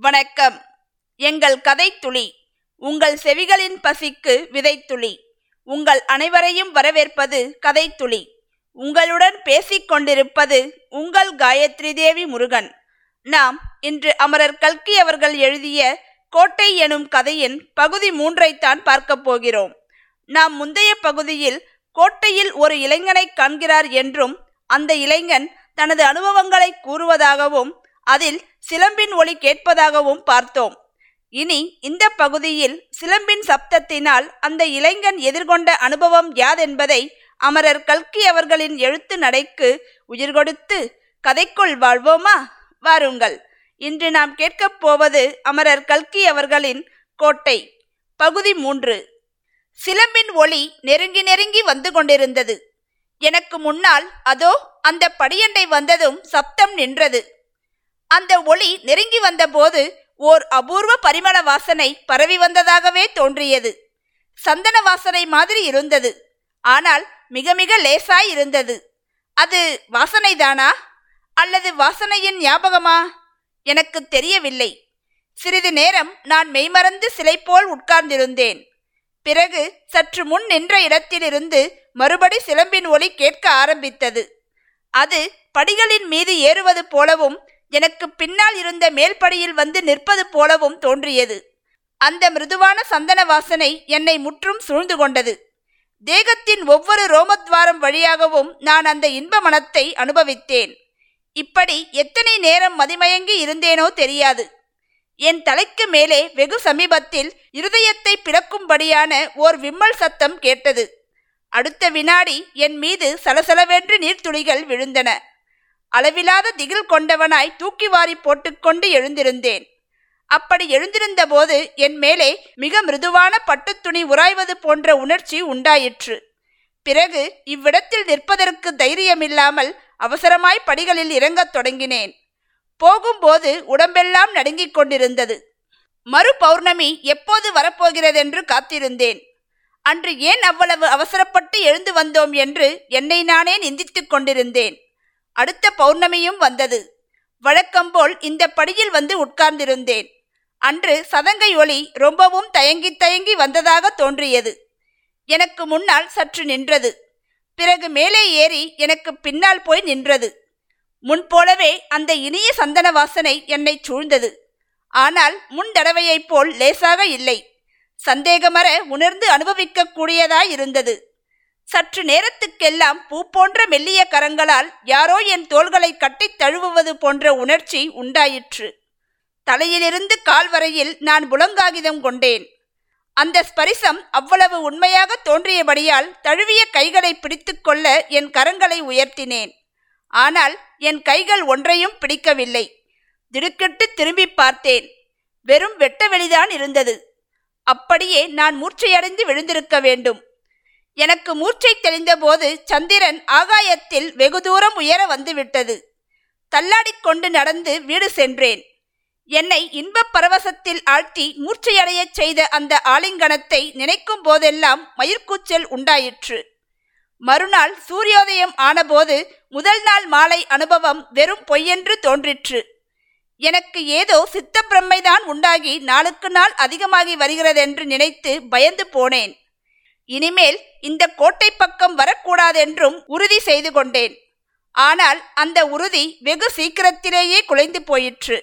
வணக்கம். எங்கள் கதைத்துளி உங்கள் செவிகளின் பசிக்கு விதைத்துளி உங்கள் அனைவரையும் வரவேற்பது கதைத்துளி. உங்களுடன் பேசிக் கொண்டிருப்பது உங்கள் காயத்ரி தேவி முருகன். நாம் இன்று அமரர் கல்கி அவர்கள் எழுதிய கோட்டை எனும் கதையின் பகுதி மூன்றைத்தான் பார்க்கப் போகிறோம். நாம் முந்தைய பகுதியில் கோட்டையில் ஒரு இளைஞனை காண்கிறார் என்றும் அந்த இளைஞன் தனது அனுபவங்களை கூறுவதாகவும் அதில் சிலம்பின் ஒளி கேட்பதாகவும் பார்த்தோம். இனி இந்த பகுதியில் சிலம்பின் சப்தத்தினால் அந்த இளைஞன் எதிர்கொண்ட அனுபவம் யாதென்பதை அமரர் கல்கி அவர்களின் எழுத்து நடைக்கு உயிர் கொடுத்து கதைக்குள் வாழ்வோமா? வாருங்கள். இன்று நாம் கேட்கப் போவது அமரர் கல்கி அவர்களின் கோட்டை. பகுதி மூன்று. சிலம்பின் ஒளி நெருங்கி நெருங்கி வந்து கொண்டிருந்தது. எனக்கு முன்னால் அதோ அந்த படியண்டை வந்ததும் சப்தம் நின்றது. அந்த ஒளி நெருங்கி வந்தபோது ஓர் அபூர்வ பரிமள வாசனை பரவி வந்ததாகவே தோன்றியது. சந்தன வாசனை மாதிரி இருந்தது. ஆனால் மிக மிக லேசாய் இருந்தது. அது வாசனைதானா? அல்லது வாசனையின் ஞாபகமா? எனக்கு தெரியவில்லை. சிறிது நேரம் நான் மெய்மறந்து சிலை போல் உட்கார்ந்திருந்தேன். பிறகு சற்று முன் நின்ற இடத்திலிருந்து மறுபடி சிலம்பின் ஒலி கேட்க ஆரம்பித்தது. அது படிகளின் மீது ஏறுவது போலவும் எனக்கு பின்னால் இருந்த மேல்படியில் வந்து நிற்பது போலவும் தோன்றியது. அந்த மிருதுவான சந்தன வாசனை என்னை முற்றும் சூழ்ந்து கொண்டது. தேகத்தின் ஒவ்வொரு ரோமத்வாரம் வழியாகவும் நான் அந்த இன்ப மனத்தை அனுபவித்தேன். இப்படி எத்தனை நேரம் மதிமயங்கி இருந்தேனோ தெரியாது. என் தலைக்கு மேலே வெகு சமீபத்தில் இருதயத்தை பிளக்கும்படியான ஓர் விம்மல் சத்தம் கேட்டது. அடுத்த வினாடி என் மீது சலசலவென்று நீர்த்துளிகள் விழுந்தன. அளவிலாத திகில் கொண்டவனாய் தூக்கி வாரி போட்டுக்கொண்டு எழுந்திருந்தேன். அப்படி எழுந்திருந்த போது என் மேலே மிக மிருதுவான பட்டுத்துணி உராய்வது போன்ற உணர்ச்சி உண்டாயிற்று. பிறகு இவ்விடத்தில் நிற்பதற்கு தைரியமில்லாமல் அவசரமாய் படிகளில் இறங்கத் தொடங்கினேன். போகும்போது உடம்பெல்லாம் நடுங்கிக் கொண்டிருந்தது. மறு பௌர்ணமி எப்போது வரப்போகிறதென்று காத்திருந்தேன். அன்று ஏன் அவ்வளவு அவசரப்பட்டு எழுந்து வந்தோம் என்று என்னை நானே நிந்தித்துக் கொண்டிருந்தேன். அடுத்த பௌர்ணமியும் வந்தது. வழக்கம்போல் இந்த படியில் வந்து உட்கார்ந்திருந்தேன். அன்று சதங்கை ஒளி ரொம்பவும் தயங்கி தயங்கி வந்ததாக தோன்றியது. எனக்கு முன்னால் சற்று நின்றது. பிறகு மேலே ஏறி எனக்கு பின்னால் போய் நின்றது. முன்போலவே அந்த இனிய சந்தன வாசனை என்னை சூழ்ந்தது. ஆனால் முன் தடவையைப் போல் லேசாக இல்லை. சந்தேகமற உணர்ந்து அனுபவிக்கக்கூடியதாய் இருந்தது சற்று நேரத்துக்கெல்லாம் பூ போன்ற மெல்லிய கரங்களால் யாரோ என் தோள்களை கட்டித் தழுவுவது போன்ற உணர்ச்சி உண்டாயிற்று. தலையிலிருந்து கால் வரையில் நான் புலங்காகிதம் கொண்டேன். அந்த ஸ்பரிசம் அவ்வளவு உண்மையாக தோன்றியபடியால் தழுவிய கைகளை பிடித்துக்கொள்ள என் கரங்களை உயர்த்தினேன். ஆனால் என் கைகள் ஒன்றையும் பிடிக்கவில்லை. திடுக்கிட்டு திரும்பி பார்த்தேன். வெறும் வெட்ட வெளிதான் இருந்தது. அப்படியே நான் மூர்ச்சையடைந்து விழுந்திருக்க வேண்டும். எனக்கு மூர்ச்சை தெளிந்தபோது சந்திரன் ஆகாயத்தில் வெகு தூரம் உயர வந்துவிட்டது. தள்ளாடிக்கொண்டு நடந்து வீடு சென்றேன். என்னை இன்பப் பரவசத்தில் ஆழ்த்தி மூர்ச்சையடையச் செய்த அந்த ஆலிங்கனத்தை நினைக்கும் போதெல்லாம் மயிர்கூச்சல் உண்டாயிற்று. மறுநாள் சூரியோதயம் ஆனபோது முதல் நாள் மாலை அனுபவம் வெறும் பொய்யென்று தோன்றிற்று. எனக்கு ஏதோ சித்த பிரம்மைதான் உண்டாகி நாளுக்கு நாள் அதிகமாகி வருகிறதென்று நினைத்து பயந்து போனேன். இனிமேல் இந்த கோட்டை பக்கம் வரக்கூடாதென்றும் உறுதி செய்து கொண்டேன். ஆனால் அந்த உறுதி வெகு சீக்கிரத்திலேயே குலைந்து போயிற்று.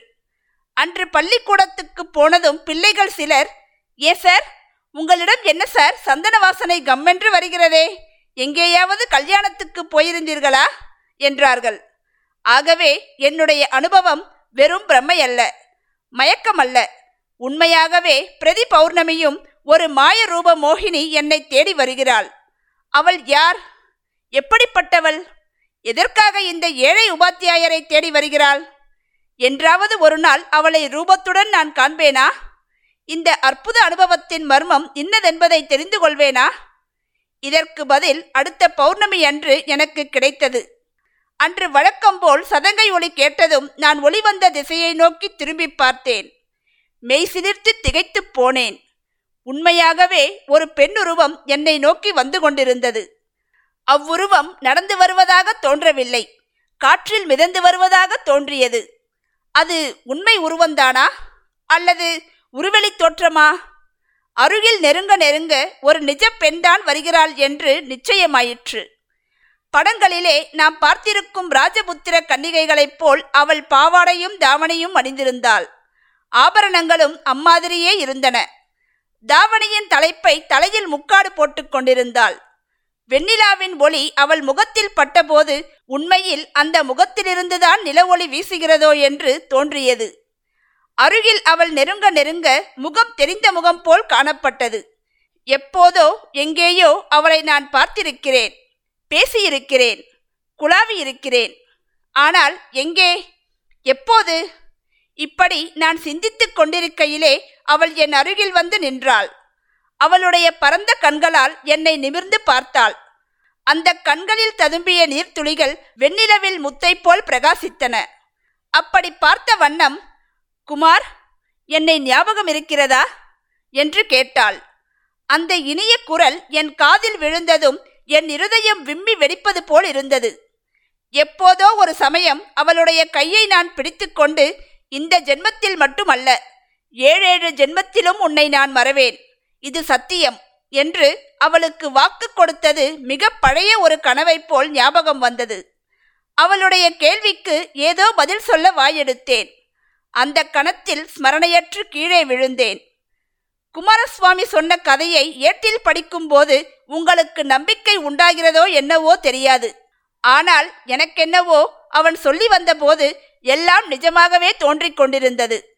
அன்று பள்ளிக்கூடத்துக்கு போனதும் பிள்ளைகள் சிலர் ஏ சார் உங்களிடம் என்ன சார்? சந்தன வாசனை கம்மென்று வருகிறதே. எங்கேயாவது கல்யாணத்துக்கு போயிருந்தீர்களா? என்றார்கள். ஆகவே என்னுடைய அனுபவம் வெறும் பிரம்மை அல்ல மயக்கம் அல்ல உண்மையாகவே பிரதி பௌர்ணமியும் ஒரு மாய ரூப மோகினி என்னை தேடி வருகிறாள். அவள் யார்? எப்படிப்பட்டவள்? எதற்காக இந்த ஏழை உபாத்தியாயரை தேடி வருகிறாள்? என்றாவது ஒரு நாள் அவளை ரூபத்துடன் நான் காண்பேனா? இந்த அற்புத அனுபவத்தின் மர்மம் இன்னதென்பதை தெரிந்து கொள்வேனா? இதற்கு பதில் அடுத்த பௌர்ணமி அன்று எனக்கு கிடைத்தது. அன்று வழக்கம்போல் சதங்கை ஒளி கேட்டதும் நான் ஒளி வந்த திசையை நோக்கி திரும்பி பார்த்தேன். மெய் சிலிர்த்து திகைத்துப் போனேன். உண்மையாகவே ஒரு பெண்ணுருவம் என்னை நோக்கி வந்து கொண்டிருந்தது. அவ்வுருவம் நடந்து வருவதாக தோன்றவில்லை. காற்றில் மிதந்து வருவதாக தோன்றியது. அது உண்மை உருவந்தானா அல்லது உருவெளி தோற்றமா? அருகில் நெருங்க நெருங்க ஒரு நிஜ பெண்தான் வருகிறாள் என்று நிச்சயமாயிற்று. படங்களிலே நாம் பார்த்திருக்கும் ராஜபுத்திர கன்னிகைகளைப் போல் அவள் பாவாடையும் தாவணியும் அணிந்திருந்தாள். ஆபரணங்களும் அம்மாதிரியே இருந்தன. தாவணியின் தலைப்பை தலையில் முக்காடு போட்டுக் கொண்டிருந்தாள். வெண்ணிலாவின் ஒளி அவள் முகத்தில் பட்டபோது உண்மையில் அந்த முகத்திலிருந்துதான் நில ஒளி வீசுகிறதோ என்று தோன்றியது. அருகில் அவள் நெருங்க நெருங்க முகம் தெரிந்த முகம் போல் காணப்பட்டது. எப்போதோ எங்கேயோ அவளை நான் பார்த்திருக்கிறேன் பேசியிருக்கிறேன் குழாவி இருக்கிறேன் ஆனால் எங்கே? எப்போது? இப்படி நான் சிந்தித்துக் கொண்டிருக்கையிலே அவள் என் அருகில் வந்து நின்றாள். அவளுடைய பரந்த கண்களால் என்னை நிமிர்ந்து பார்த்தாள். அந்த கண்களில் ததும்பிய நீர்த்துளிகள் வெண்ணிலவில் முத்தை போல் பிரகாசித்தன. அப்படி பார்த்த வண்ணம் குமார் என்னை ஞாபகம் இருக்கிறதா? என்று கேட்டாள். அந்த இனிய குரல் என் காதில் விழுந்ததும் என் இருதயம் விம்மி வெடிப்பது போல் இருந்தது. எப்போதோ ஒரு சமயம் அவளுடைய கையை நான் பிடித்துக்கொண்டு இந்த ஜென்மத்தில் மட்டுமல்ல ஏழேழு ஜென்மத்திலும் உன்னை நான் மறவேன். இது சத்தியம் என்று அவளுக்கு வாக்கு கொடுத்தது மிக பழைய ஒரு கனவைப் போல் ஞாபகம் வந்தது. அவளுடைய கேள்விக்கு ஏதோ பதில் சொல்ல வாயெடுத்தேன். அந்த கணத்தில் ஸ்மரணையற்று கீழே விழுந்தேன். குமாரசுவாமி சொன்ன கதையை ஏட்டில் படிக்கும்போது உங்களுக்கு நம்பிக்கை உண்டாகிறதோ என்னவோ தெரியாது. ஆனால் எனக்கென்னவோ அவன் சொல்லி வந்தபோது எல்லாம் நிஜமாகவே தோன்றிக் கொண்டிருந்தது.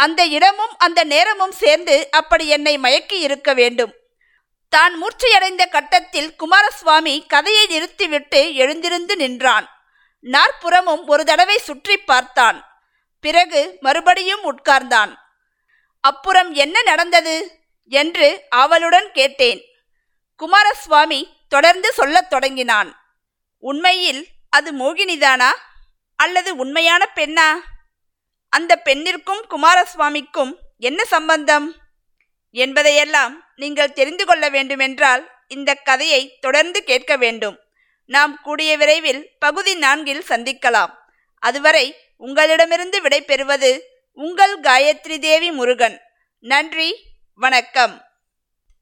அந்த இடமும் அந்த நேரமும் சேர்ந்து அப்படி என்னை மயக்கி இருக்க வேண்டும். தான் மூர்ச்சையடைந்த கட்டத்தில் குமாரசுவாமி கதையை நிறுத்திவிட்டு எழுந்திருந்து நின்றான். நாற்புறமும் ஒரு தடவை சுற்றி பார்த்தான். பிறகு மறுபடியும் உட்கார்ந்தான். அப்புறம் என்ன நடந்தது? என்று அவளுடன் கேட்டேன். குமாரசுவாமி தொடர்ந்து சொல்லத் தொடங்கினான். உண்மையில் அது மோகினிதானா? அல்லது உண்மையான பெண்ணா? அந்த பெண்ணிற்கும் குமாரசுவாமிக்கும் என்ன சம்பந்தம்? என்பதையெல்லாம் நீங்கள் தெரிந்து கொள்ள வேண்டுமென்றால் இந்த கதையை தொடர்ந்து கேட்க வேண்டும். நாம் கூடிய விரைவில் பகுதி நான்கில் சந்திக்கலாம். அதுவரை உங்களிடமிருந்து விடை பெறுவது உங்கள் காயத்ரி தேவி முருகன். நன்றி வணக்கம்.